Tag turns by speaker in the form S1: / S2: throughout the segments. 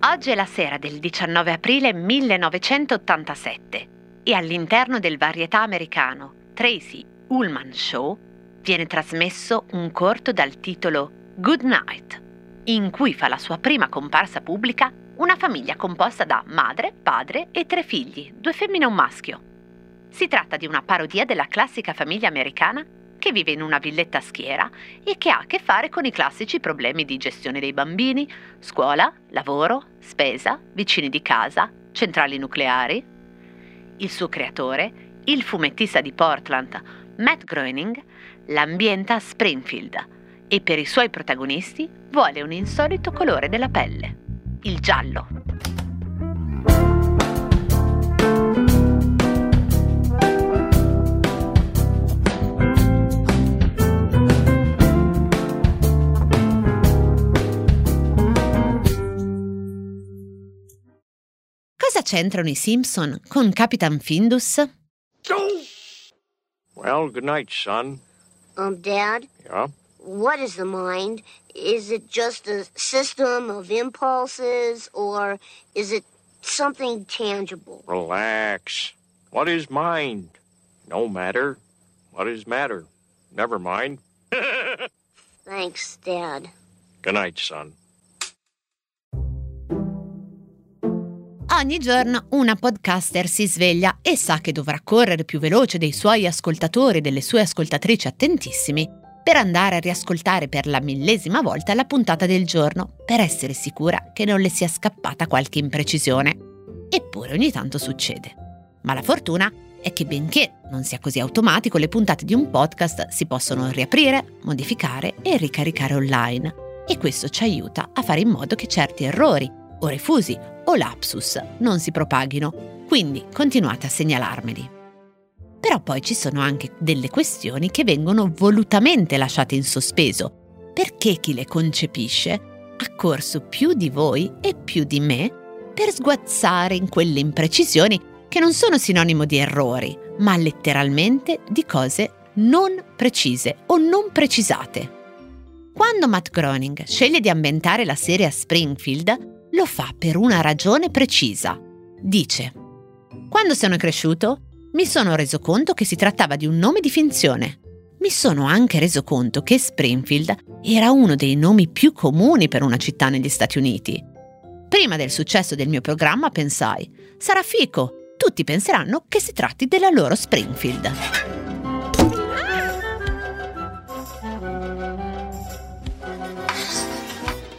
S1: Oggi è la sera del 19 aprile 1987 e all'interno del varietà americano Tracy Ullman Show viene trasmesso un corto dal titolo Good Night, in cui fa la sua prima comparsa pubblica una famiglia composta da madre, padre e tre figli, due femmine e un maschio. Si tratta di una parodia della classica famiglia americana che vive in una villetta a schiera e che ha a che fare con i classici problemi di gestione dei bambini, scuola, lavoro, spesa, vicini di casa, centrali nucleari. Il suo creatore, il fumettista di Portland, Matt Groening, l'ambienta a Springfield e per i suoi protagonisti vuole un insolito colore della pelle, il giallo. Cosa c'entrano i Simpson con Capitan Findus?
S2: Well, good night, son.
S3: Um, Dad,
S2: Yeah?
S3: what is the mind? Is it just a system of impulses, or is it something tangible?
S2: Relax. What is mind? No matter. What is matter? Never mind.
S3: Thanks, Dad.
S2: Good night, son.
S1: Ogni giorno una podcaster si sveglia e sa che dovrà correre più veloce dei suoi ascoltatori e delle sue ascoltatrici attentissimi per andare a riascoltare per la millesima volta la puntata del giorno, per essere sicura che non le sia scappata qualche imprecisione. Eppure ogni tanto succede. Ma la fortuna è che benché non sia così automatico, le puntate di un podcast si possono riaprire, modificare e ricaricare online. E questo ci aiuta a fare in modo che certi errori o refusi o lapsus non si propaghino, quindi continuate a segnalarmeli. Però poi ci sono anche delle questioni che vengono volutamente lasciate in sospeso, perché chi le concepisce ha corso più di voi e più di me per sguazzare in quelle imprecisioni che non sono sinonimo di errori, ma letteralmente di cose non precise o non precisate. Quando Matt Groening sceglie di ambientare la serie a Springfield, lo fa per una ragione precisa. Dice, quando sono cresciuto mi sono reso conto che si trattava di un nome di finzione. Mi sono anche reso conto che Springfield era uno dei nomi più comuni per una città negli Stati Uniti. Prima del successo del mio programma pensai, sarà fico, tutti penseranno che si tratti della loro Springfield.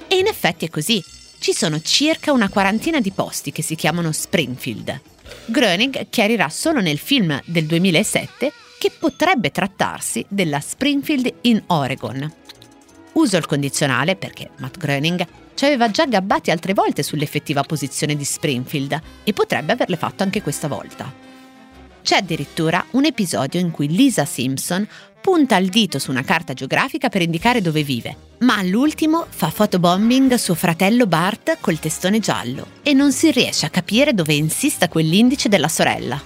S1: E in effetti è così. Ci sono circa una quarantina di posti che si chiamano Springfield. Groening chiarirà solo nel film del 2007 che potrebbe trattarsi della Springfield in Oregon. Uso il condizionale perché Matt Groening ci aveva già gabbati altre volte sull'effettiva posizione di Springfield e potrebbe averle fatto anche questa volta. C'è addirittura un episodio in cui Lisa Simpson punta il dito su una carta geografica per indicare dove vive, ma all'ultimo fa fotobombing suo fratello Bart col testone giallo e non si riesce a capire dove insista quell'indice della sorella.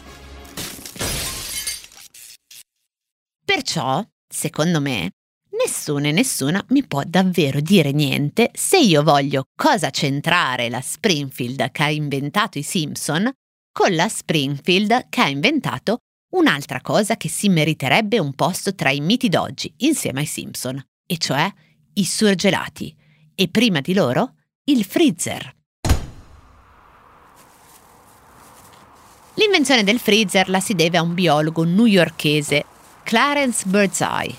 S1: Perciò, secondo me, nessuno e nessuna mi può davvero dire niente se io voglio cosa centrare la Springfield che ha inventato i Simpson con la Springfield che ha inventato un'altra cosa che si meriterebbe un posto tra i miti d'oggi insieme ai Simpson, e cioè i surgelati e prima di loro il freezer. L'invenzione del freezer la si deve a un biologo newyorkese, Clarence Birdseye.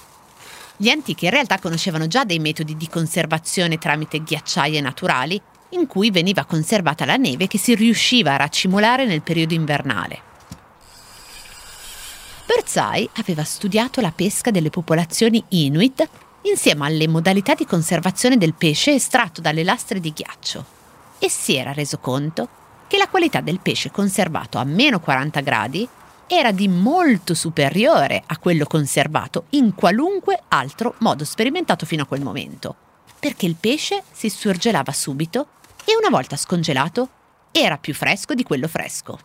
S1: Gli antichi in realtà conoscevano già dei metodi di conservazione tramite ghiacciaie naturali in cui veniva conservata la neve che si riusciva a raccimolare nel periodo invernale. Birdseye aveva studiato la pesca delle popolazioni Inuit insieme alle modalità di conservazione del pesce estratto dalle lastre di ghiaccio e si era reso conto che la qualità del pesce conservato a meno 40 gradi era di molto superiore a quello conservato in qualunque altro modo sperimentato fino a quel momento, perché il pesce si surgelava subito e una volta scongelato era più fresco di quello fresco.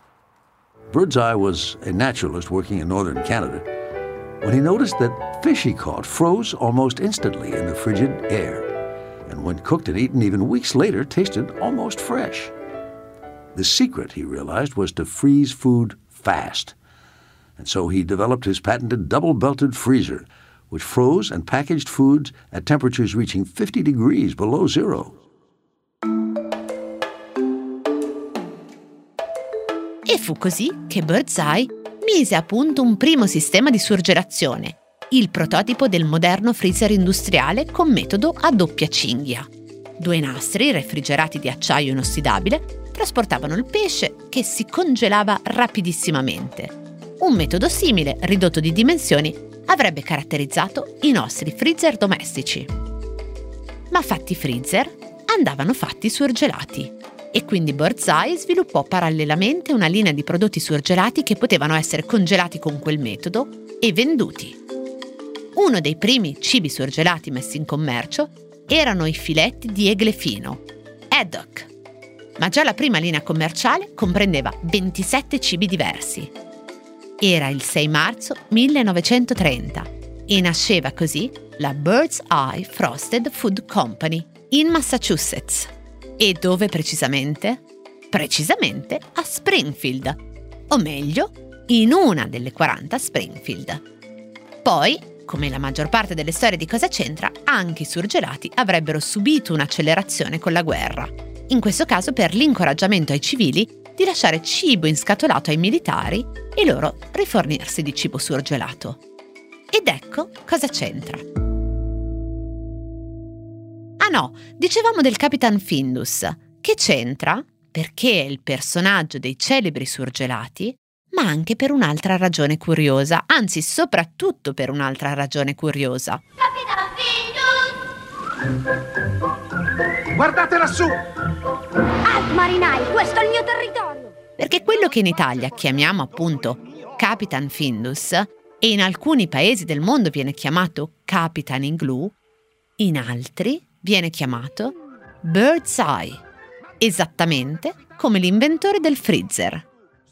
S4: Birdseye was a naturalist working in northern Canada when he noticed that fish he caught froze almost instantly in the frigid air. And when cooked and eaten even weeks later, tasted almost fresh. The secret, he realized, was to freeze food fast. And so he developed his patented double belted freezer, which froze and packaged foods at temperatures reaching 50 degrees below zero.
S1: E fu così che Birdseye mise a punto un primo sistema di surgelazione, il prototipo del moderno freezer industriale con metodo a doppia cinghia. Due nastri refrigerati di acciaio inossidabile trasportavano il pesce che si congelava rapidissimamente. Un metodo simile, ridotto di dimensioni, avrebbe caratterizzato i nostri freezer domestici. Ma fatti freezer andavano fatti surgelati e quindi Birdseye sviluppò parallelamente una linea di prodotti surgelati che potevano essere congelati con quel metodo e venduti. Uno dei primi cibi surgelati messi in commercio erano i filetti di egle fino, haddock. Ma già la prima linea commerciale comprendeva 27 cibi diversi. Era il 6 marzo 1930 e nasceva così la Bird's Eye Frosted Food Company in Massachusetts. E dove precisamente? Precisamente a Springfield, o meglio, in una delle 40 Springfield. Poi, come la maggior parte delle storie di Cosa c'entra, anche i surgelati avrebbero subito un'accelerazione con la guerra. In questo caso per l'incoraggiamento ai civili di lasciare cibo inscatolato ai militari e loro rifornirsi di cibo surgelato. Ed ecco cosa c'entra. Ah no, dicevamo del Capitan Findus. Che c'entra? Perché è il personaggio dei celebri surgelati, ma anche per un'altra ragione curiosa, anzi soprattutto per un'altra ragione curiosa.
S5: Capitan Findus! Guardate lassù!
S3: Alt marinai, questo è il mio territorio!
S1: Perché quello che in Italia chiamiamo appunto Capitan Findus e in alcuni paesi del mondo viene chiamato Capitan Igloo, in altri viene chiamato Bird's Eye, esattamente come l'inventore del freezer.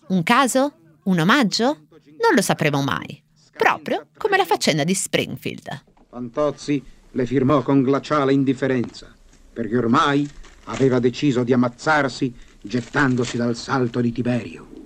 S1: Un caso? Un omaggio? Non lo sapremo mai, proprio come la faccenda di Springfield.
S5: Fantozzi le firmò con glaciale indifferenza, perché ormai aveva deciso di ammazzarsi gettandosi dal salto di Tiberio.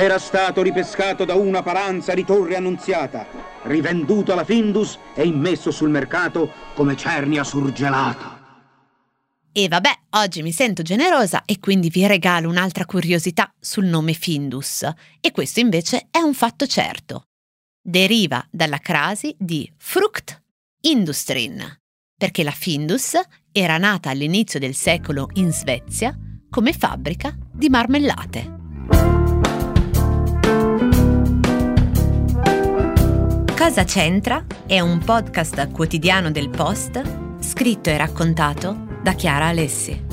S5: Era stato ripescato da una paranza di torre annunziata, rivenduto alla Findus e immesso sul mercato come cernia surgelata.
S1: E vabbè, oggi mi sento generosa e quindi vi regalo un'altra curiosità sul nome Findus. E questo invece è un fatto certo. Deriva dalla crasi di Frucht Industrin, perché la Findus era nata all'inizio del secolo in Svezia come fabbrica di marmellate. Cosa c'entra è un podcast quotidiano del Post scritto e raccontato da Chiara Alessi.